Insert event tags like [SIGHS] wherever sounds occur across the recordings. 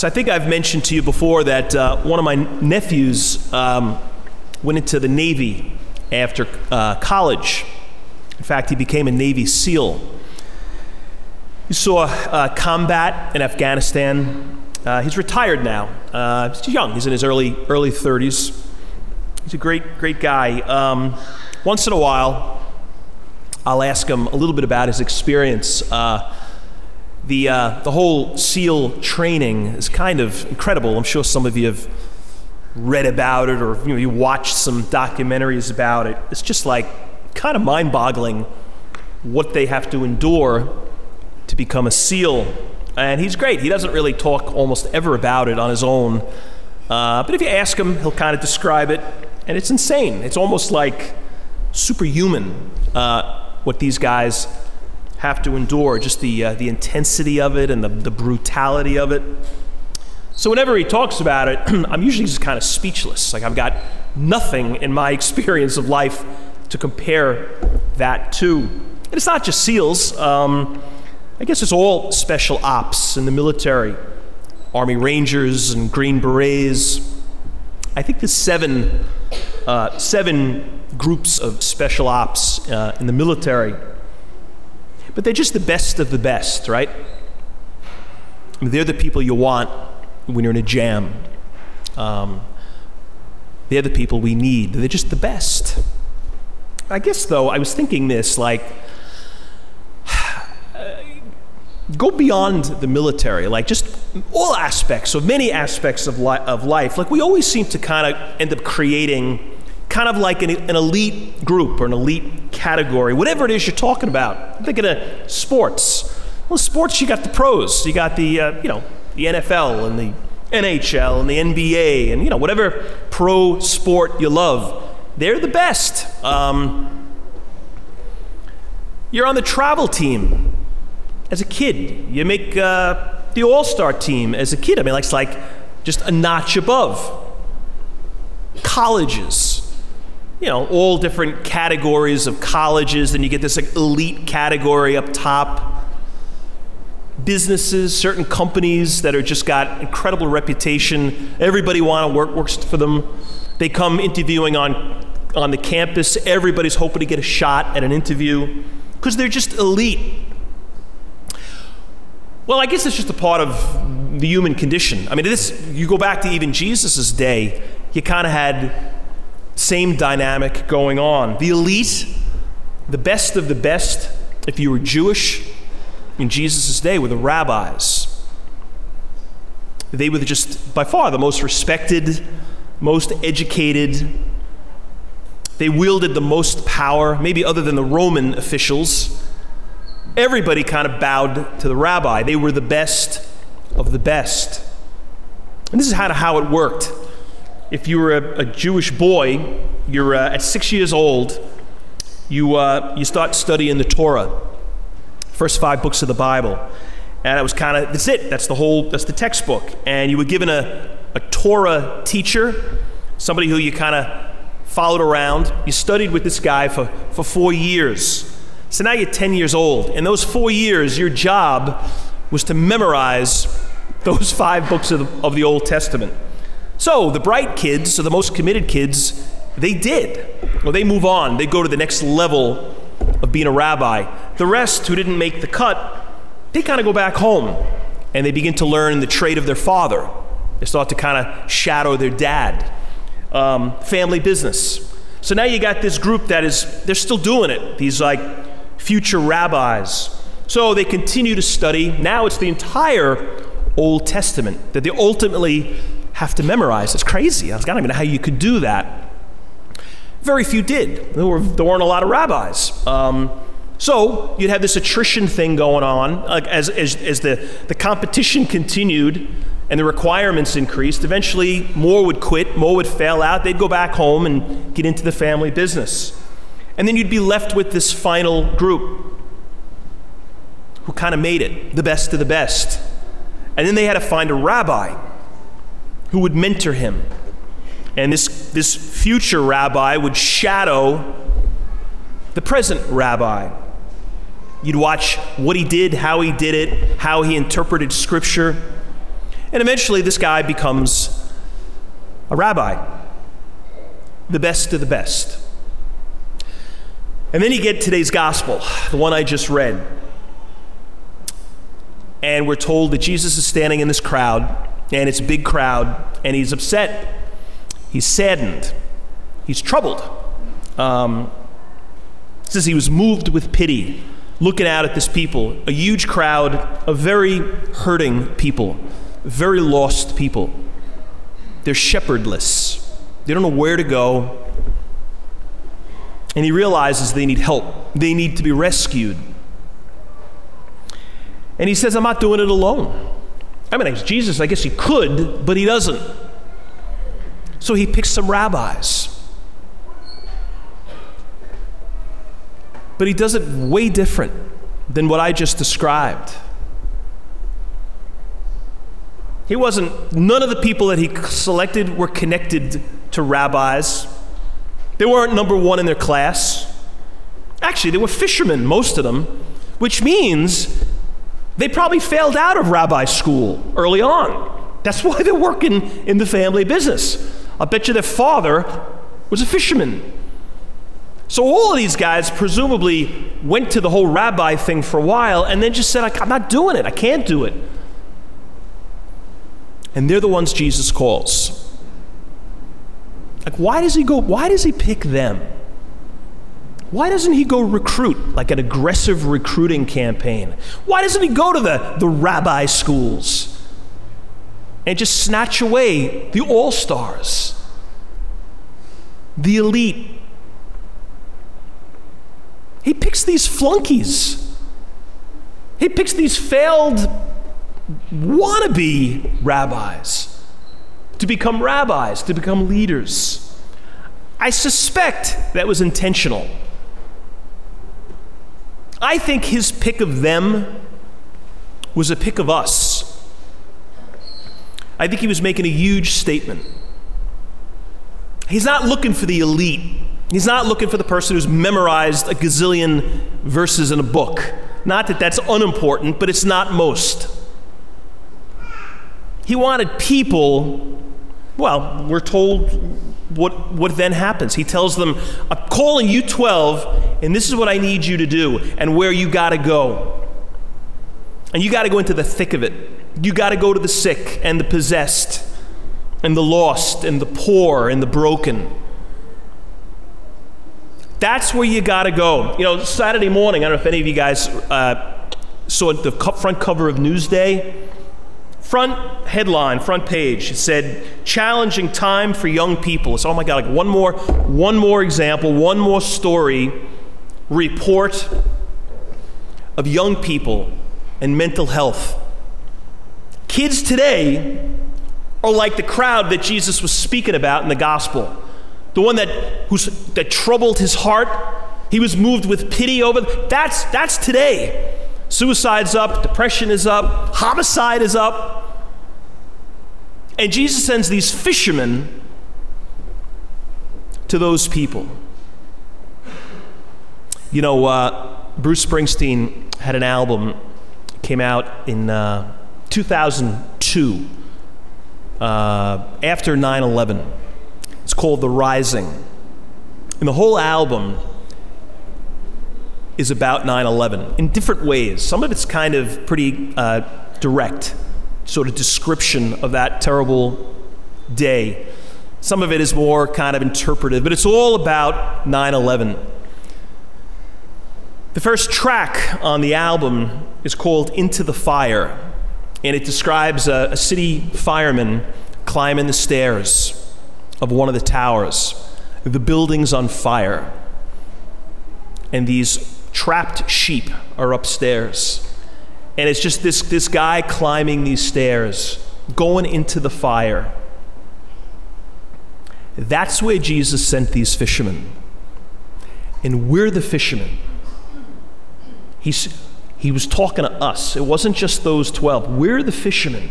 So I think I've mentioned to you before that uh, one of my nephews um, went into the Navy after uh, college. In fact, he became a Navy SEAL. He saw uh, combat in Afghanistan. Uh, he's retired now. Uh, he's young. He's in his early early 30s. He's a great great guy. Um, once in a while, I'll ask him a little bit about his experience. Uh, the, uh, the whole SEAL training is kind of incredible. I'm sure some of you have read about it or you, know, you watched some documentaries about it. It's just like kind of mind boggling what they have to endure to become a SEAL. And he's great. He doesn't really talk almost ever about it on his own. Uh, but if you ask him, he'll kind of describe it. And it's insane. It's almost like superhuman uh, what these guys have to endure, just the, uh, the intensity of it and the, the brutality of it. So, whenever he talks about it, [CLEARS THROAT] I'm usually just kind of speechless. Like, I've got nothing in my [LAUGHS] experience of life to compare that to. And it's not just SEALs, um, I guess it's all special ops in the military Army Rangers and Green Berets. I think there's seven, uh, seven groups of special ops uh, in the military but they're just the best of the best, right? I mean, they're the people you want when you're in a jam. Um, they're the people we need. They're just the best. I guess, though, I was thinking this like, [SIGHS] go beyond the military, like just all aspects, so many aspects of, li- of life. Like, we always seem to kind of end up creating kind of like an, an, elite group or an elite category, whatever it is you're talking about. I'm thinking of sports. Well, sports, you got the pros. You got the, uh, you know, the NFL and the NHL and the NBA and, you know, whatever pro sport you love. They're the best. Um, you're on the travel team as a kid. You make uh, the all star team as a kid. I mean, it's like just a notch above. Colleges you know, all different categories of colleges. Then you get this like, elite category up top. Businesses, certain companies that are just got incredible reputation. Everybody want to work works for them. They come interviewing on on the campus. Everybody's hoping to get a shot at an interview because they're just elite. Well, I guess it's just a part of the human condition. I mean, this you go back to even Jesus' day. You kind of had same dynamic going on. The elite, the best of the best, if you were Jewish in Jesus' day, were the rabbis. They were just by far the most respected, most educated. They wielded the most power, maybe other than the Roman officials. Everybody kind of bowed to the rabbi. They were the best of the best. And this is how, how it worked if you were a, a Jewish boy, you're uh, at six years old, you, uh, you start studying the Torah, first five books of the Bible. And it was kind of, that's it, that's the whole, that's the textbook. And you were given a, a Torah teacher, somebody who you kind of followed around. You studied with this guy for, for four years. So now you're 10 years old. In those four years, your job was to memorize those [LAUGHS] five books of the, of the Old Testament. So the bright kids, so the most committed kids, they did. Well, they move on. They go to the next level of being a rabbi. The rest who didn't make the cut, they kind of go back home and they begin to learn the trade of their father. They start to kind of shadow their dad. Um, family business. So now you got this group that is, they're still doing it. These like future rabbis. So they continue to study. Now it's the entire Old Testament that they ultimately have to memorize. It's crazy. I was, God, I don't even know how you could do that. Very few did. There, were, weren't a lot of rabbis. Um, so you'd have this attrition thing going on like as, as, as the, the competition continued and the requirements increased. Eventually, more would quit, more would fail out. They'd go back home and get into the family business. And then you'd be left with this final group who kind of made it, the best of the best. And then they had to find a rabbi who would mentor him. And this, this future rabbi would shadow the present rabbi. You'd watch what he did, how he did it, how he interpreted scripture. And eventually, this guy becomes a rabbi, the best of the best. And then you get today's gospel, the one I just read. And we're told that Jesus is standing in this crowd, and it's a big crowd, and he's upset. He's saddened. He's troubled. Um, says he was moved with pity, looking out at this people, a huge crowd of very hurting people, very lost people. They're shepherdless. They don't know where to go. And he realizes they need help. They need to be rescued. And he says, I'm not doing it alone. I mean, Jesus, I guess he could, but he doesn't. So he picks some rabbis. But he does it way different than what I just described. He wasn't, none of the people that he selected were connected to rabbis. They weren't number one in their class. Actually, they were fishermen, most of them, which means they probably failed out of rabbi school early on. That's why they're working in the family business. I bet you their father was a fisherman. So all of these guys presumably went to the whole rabbi thing for a while and then just said, I'm not doing it. I can't do it. And they're the ones Jesus calls. Like, why does he go? Why does he pick them? Why doesn't he go recruit, like an aggressive recruiting campaign? Why doesn't he go to the, the rabbi schools and just snatch away the all stars, the elite? He picks these flunkies. He picks these failed wannabe rabbis to become rabbis, to become leaders. I suspect that was intentional. I think his pick of them was a pick of us. I think he was making a huge statement. He's not looking for the elite. He's not looking for the person who's memorized a gazillion verses in a book. Not that that's unimportant, but it's not most. He wanted people, well, we're told what, what then happens. He tells them, I'm calling you 12, and this is what I need you to do, and where you got to go. And you got to go into the thick of it. You got to go to the sick and the possessed, and the lost, and the poor, and the broken. That's where you got to go. You know, Saturday morning, I don't know if any of you guys uh, saw the front cover of Newsday. Front headline, front page, said, challenging time for young people. It's, oh my God, like one more, one more example, one more story, report of young people and mental health. Kids today are like the crowd that Jesus was speaking about in the gospel. The one that, who's, that troubled his heart, he was moved with pity over. That's, that's today. Suicide's up, depression is up, homicide is up. And Jesus sends these fishermen to those people. You know, uh, Bruce Springsteen had an album, came out in uh, 2002, uh, after 9 11. It's called The Rising. And the whole album is about 9 11 in different ways. Some of it's kind of pretty uh, direct sort of description of that terrible day. Some of it is more kind of interpretive, but it's all about 9 11. The first track on the album is called Into the Fire, and it describes a, a city fireman climbing the stairs of one of the towers. The building's on fire, and these trapped sheep are upstairs. And it's just this, this guy climbing these stairs, going into the fire. That's where Jesus sent these fishermen. And we're the fishermen. He's, he was talking to us. It wasn't just those 12. We're the fishermen.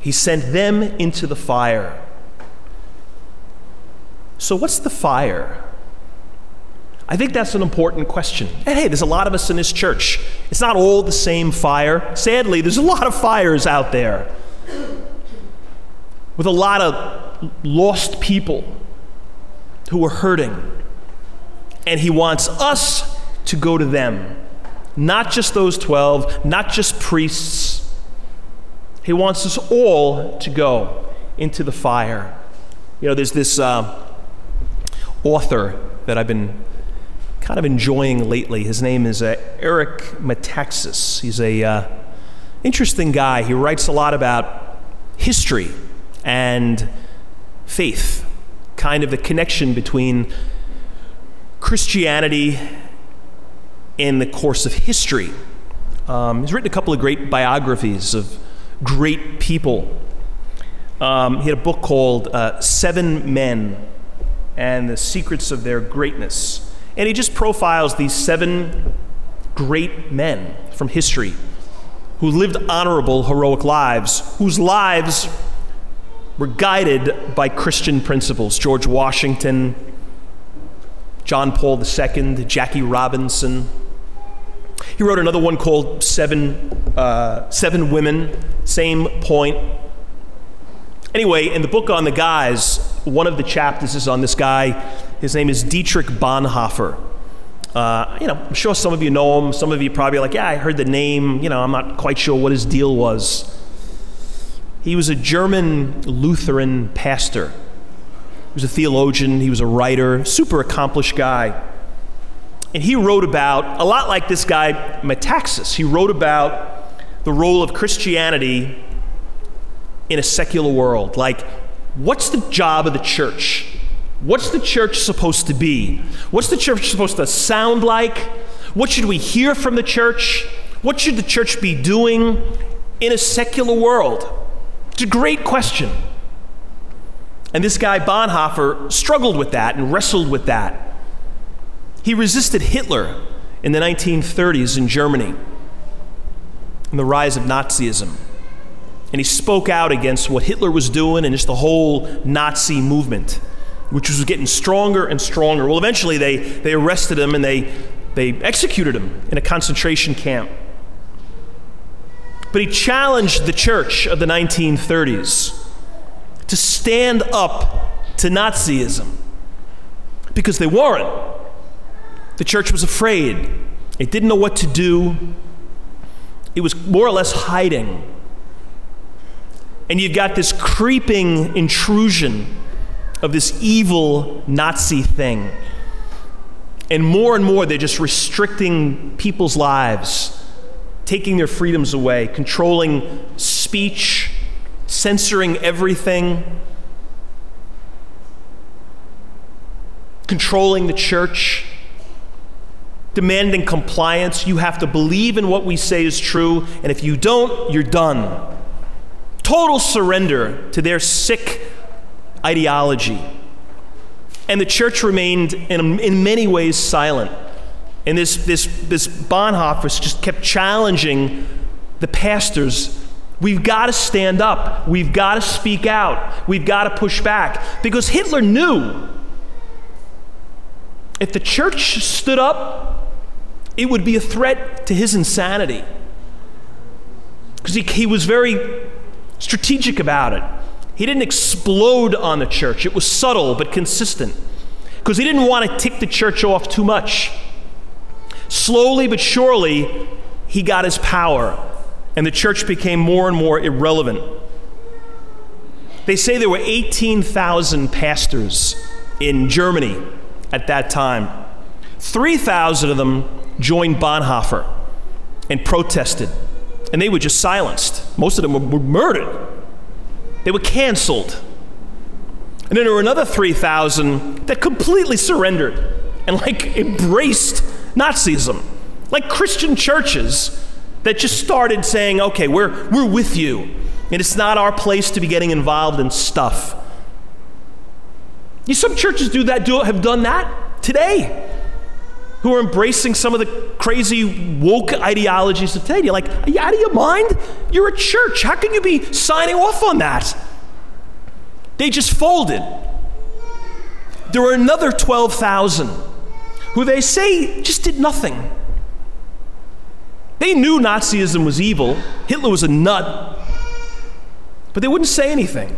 He sent them into the fire. So, what's the fire? I think that's an important question. And hey, there's a lot of us in this church. It's not all the same fire. Sadly, there's a lot of fires out there with a lot of lost people who are hurting. And he wants us to go to them. Not just those 12, not just priests. He wants us all to go into the fire. You know, there's this uh, author that I've been kind of enjoying lately. His name is uh, Eric Metaxas. He's a uh, interesting guy. He writes a lot about history and faith, kind of the connection between Christianity in the course of history. Um, he's written a couple of great biographies of great people. Um, he had a book called uh, Seven Men and the Secrets of Their Greatness. And he just profiles these seven great men from history who lived honorable, heroic lives, whose lives were guided by Christian principles. George Washington, John Paul II, Jackie Robinson. He wrote another one called Seven, uh, Seven Women, same point. Anyway, in the book on the guys, one of the chapters is on this guy. His name is Dietrich Bonhoeffer. Uh, you know, I'm sure some of you know him. Some of you probably like, yeah, I heard the name. You know, I'm not quite sure what his deal was. He was a German Lutheran pastor. He was a theologian. He was a writer, super accomplished guy. And he wrote about, a lot like this guy, Metaxas, he wrote about the role of Christianity in a secular world. Like, what's the job of the church? What's the church supposed to be? What's the church supposed to sound like? What should we hear from the church? What should the church be doing in a secular world? It's a great question. And this guy, Bonhoeffer, struggled with that and wrestled with that. He resisted Hitler in the 1930s in Germany and the rise of Nazism. And he spoke out against what Hitler was doing and just the whole Nazi movement which was getting stronger and stronger. Well, eventually they, they arrested him and they, they executed him in a concentration camp. But he challenged the church of the 1930s to stand up to Nazism because they weren't. The church was afraid, it didn't know what to do, it was more or less hiding. And you've got this creeping intrusion of this evil Nazi thing. And more and more, they're just restricting people's lives, taking their freedoms away, controlling speech, censoring everything, controlling the church, demanding compliance. You have to believe in what we say is true, and if you don't, you're done. Total surrender to their sick ideology. And the church remained, in, in many ways, silent. And this, this, this Bonhoeffer just kept challenging the pastors. We've got to stand up. We've got to speak out. We've got to push back. Because Hitler knew if the church stood up, it would be a threat to his insanity. Because he, he was very strategic about it. He didn't explode on the church, it was subtle but consistent because he didn't want to tick the church off too much. Slowly but surely, he got his power, and the church became more and more irrelevant. They say there were 18,000 pastors in Germany at that time. 3,000 of them joined Bonhoeffer and protested, and they were just silenced. Most of them were murdered. They were canceled. And then there were another 3,000 that completely surrendered and like embraced Nazism. Like Christian churches that just started saying, okay, we're, we're with you. And it's not our place to be getting involved in stuff. You, some churches do that, do, have done that today, who are embracing some of the crazy woke ideologies of today. You're like, are you out of your mind? You're a church. How can you be signing off on that? They just folded. There were another 12,000 who they say just did nothing. They knew Nazism was evil, Hitler was a nut, but they wouldn't say anything.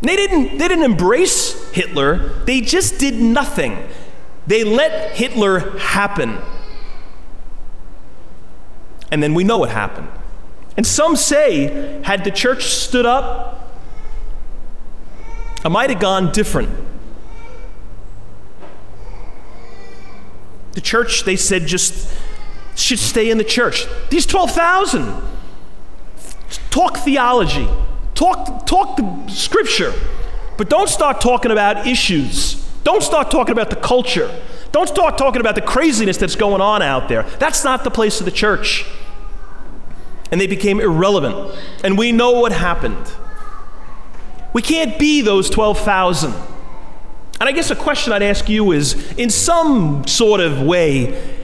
They didn't, they didn't embrace Hitler, they just did nothing. They let Hitler happen. And then we know what happened. And some say, had the church stood up, it might have gone different. The church, they said, just should stay in the church. These 12,000 talk theology, talk, talk the scripture, but don't start talking about issues. Don't start talking about the culture. Don't start talking about the craziness that's going on out there. That's not the place of the church. And they became irrelevant. And we know what happened. We can't be those 12,000. And I guess a question I'd ask you is in some sort of way,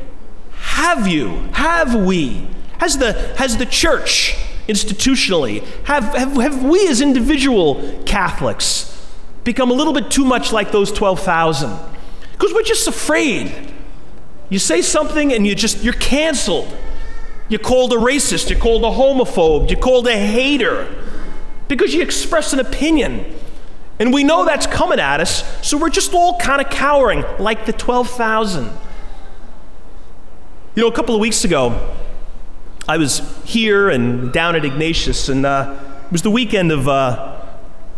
have you, have we, has the, has the church institutionally, have, have, have we as individual Catholics become a little bit too much like those 12,000? Because we're just afraid. You say something and you just, you're canceled. You're called a racist, you're called a homophobe, you're called a hater because you express an opinion. And we know that's coming at us, so we're just all kind of cowering like the 12,000. You know, a couple of weeks ago, I was here and down at Ignatius, and uh, it was the weekend of uh,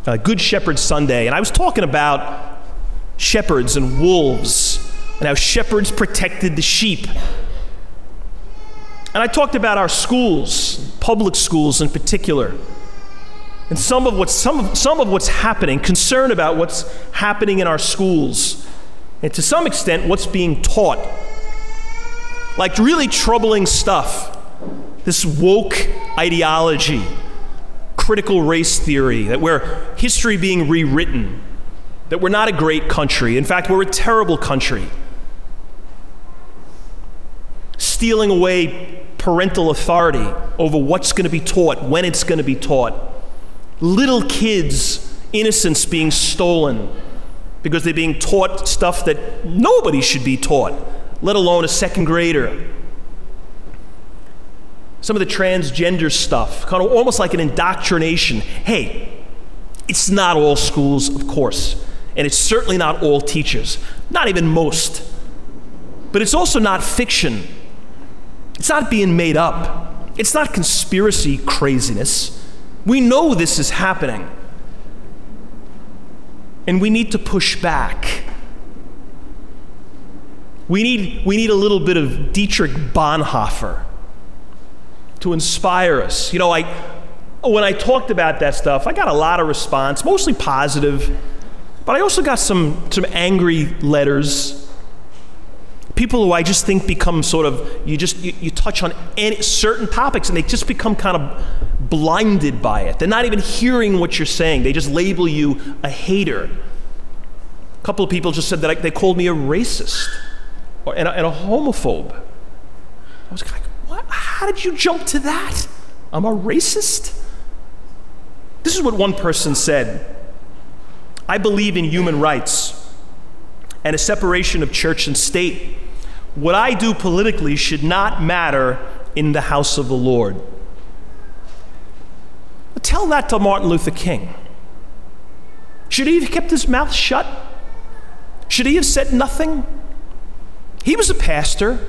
uh, Good Shepherd Sunday, and I was talking about shepherds and wolves and how shepherds protected the sheep. And I talked about our schools, public schools in particular, and some of what's, some of, some of what's happening, concern about what's happening in our schools, and to some extent, what's being taught. Like really troubling stuff. This woke ideology, critical race theory, that we're history being rewritten, that we're not a great country. In fact, we're a terrible country. Stealing away parental authority over what's going to be taught, when it's going to be taught little kids' innocence being stolen because they're being taught stuff that nobody should be taught, let alone a second grader. Some of the transgender stuff, kind of almost like an indoctrination. Hey, it's not all schools, of course, and it's certainly not all teachers, not even most. But it's also not fiction. It's not being made up. It's not conspiracy craziness. We know this is happening. And we need to push back. We need, we need a little bit of Dietrich Bonhoeffer to inspire us. You know, I, when I talked about that stuff, I got a lot of response, mostly positive, but I also got some, some angry letters people who I just think become sort of, you just, you, you touch on any, certain topics and they just become kind of blinded by it. They're not even hearing what you're saying, they just label you a hater. A couple of people just said that I, they called me a racist or, and, a, and a homophobe. I was like? How did you jump to that? I'm a racist? This is what one person said I believe in human rights and a separation of church and state. What I do politically should not matter in the house of the Lord. Tell that to Martin Luther King. Should he have kept his mouth shut? Should he have said nothing? He was a pastor.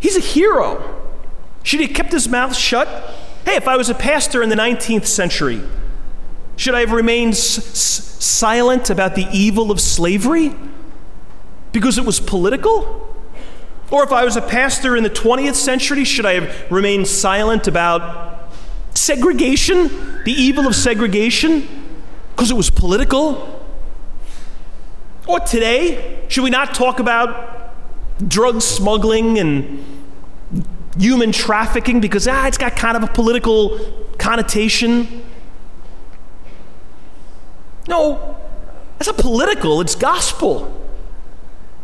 He's a hero. Should he have kept his mouth shut? Hey, if I was a pastor in the 19th century, should I have remained s- s- silent about the evil of slavery? because it was political? Or if I was a pastor in the 20th century, should I have remained silent about segregation, the evil of segregation, because it was political? Or today, should we not talk about drug smuggling and human trafficking because ah, it's got kind of a political connotation? No, that's not political, it's gospel.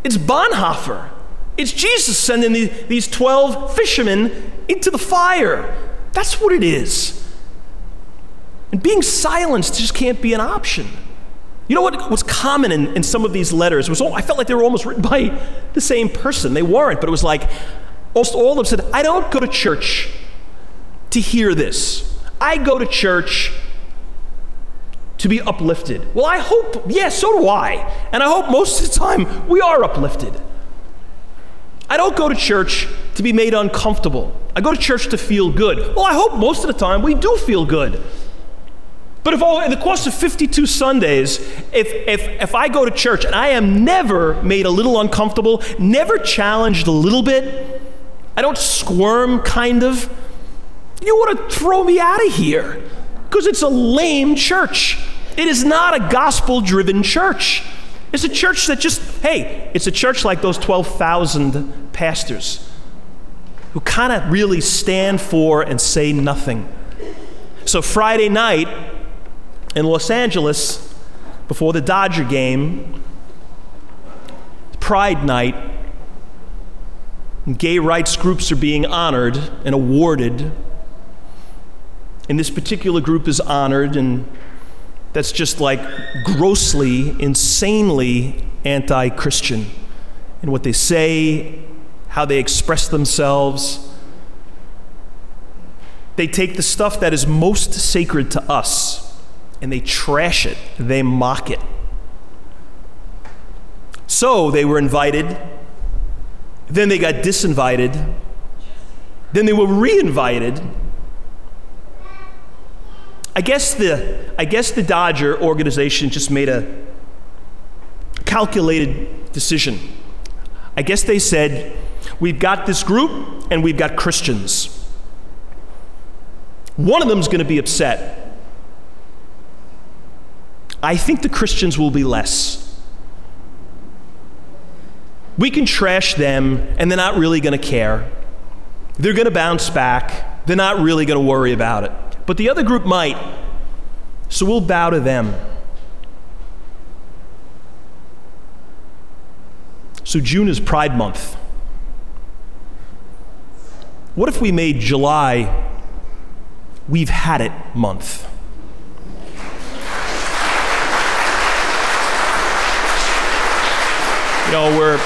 It's Bonhoeffer. It's Jesus sending the, these 12 fishermen into the fire. That's what it is. And being silenced just can't be an option. You know what was common in, in some of these letters was oh, I felt like they were almost written by the same person. They weren't, but it was like almost all of them said, I don't go to church to hear this. I go to church to be uplifted. Well, I hope, yeah, so do I. And I hope most of the time we are uplifted. I don't go to church to be made uncomfortable. I go to church to feel good. Well, I hope most of the time we do feel good. But if in the course of 52 Sundays, if, if, if I go to church and I am never made a little uncomfortable, never challenged a little bit, I don't squirm kind of, you want to throw me out of here because it's a lame church. It is not a gospel driven church. It's a church that just, hey, it's a church like those 12,000 pastors who kind of really stand for and say nothing. So Friday night, in Los Angeles before the Dodger game, Pride Night, gay rights groups are being honored and awarded. And this particular group is honored, and that's just like grossly, insanely anti Christian in what they say, how they express themselves. They take the stuff that is most sacred to us and they trash it, they mock it. So they were invited, then they got disinvited, then they were reinvited. I guess the I guess the Dodger organization just made a calculated decision. I guess they said, we've got this group and we've got Christians. One of them is going to be upset I think the Christians will be less. We can trash them, and they're not really going to care. They're going to bounce back. They're not really going to worry about it. But the other group might. So we'll bow to them. So June is Pride Month. What if we made July We've Had It month? Know, we're,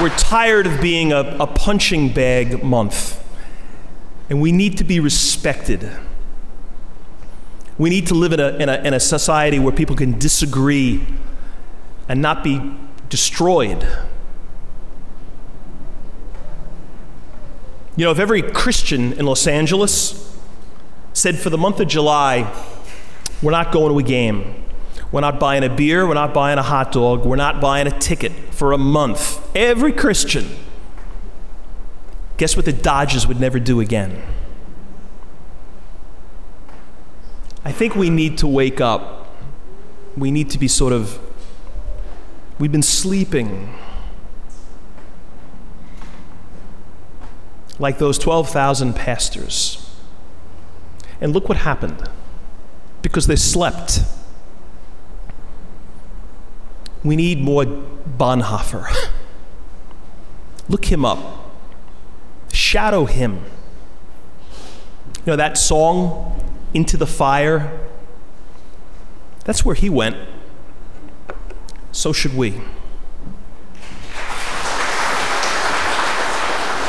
we're tired of being a, a punching bag month, and we need to be respected. We need to live in a, in, a, in a society where people can disagree and not be destroyed. You know, if every Christian in Los Angeles said for the month of July, we're not going to a game, we're not buying a beer. We're not buying a hot dog. We're not buying a ticket for a month. Every Christian. Guess what the Dodgers would never do again? I think we need to wake up. We need to be sort of, we've been sleeping. Like those 12,000 pastors. And look what happened. Because they slept. We need more Bonhoeffer. Look him up, shadow him. You know that song, Into the Fire? That's where he went. So should we.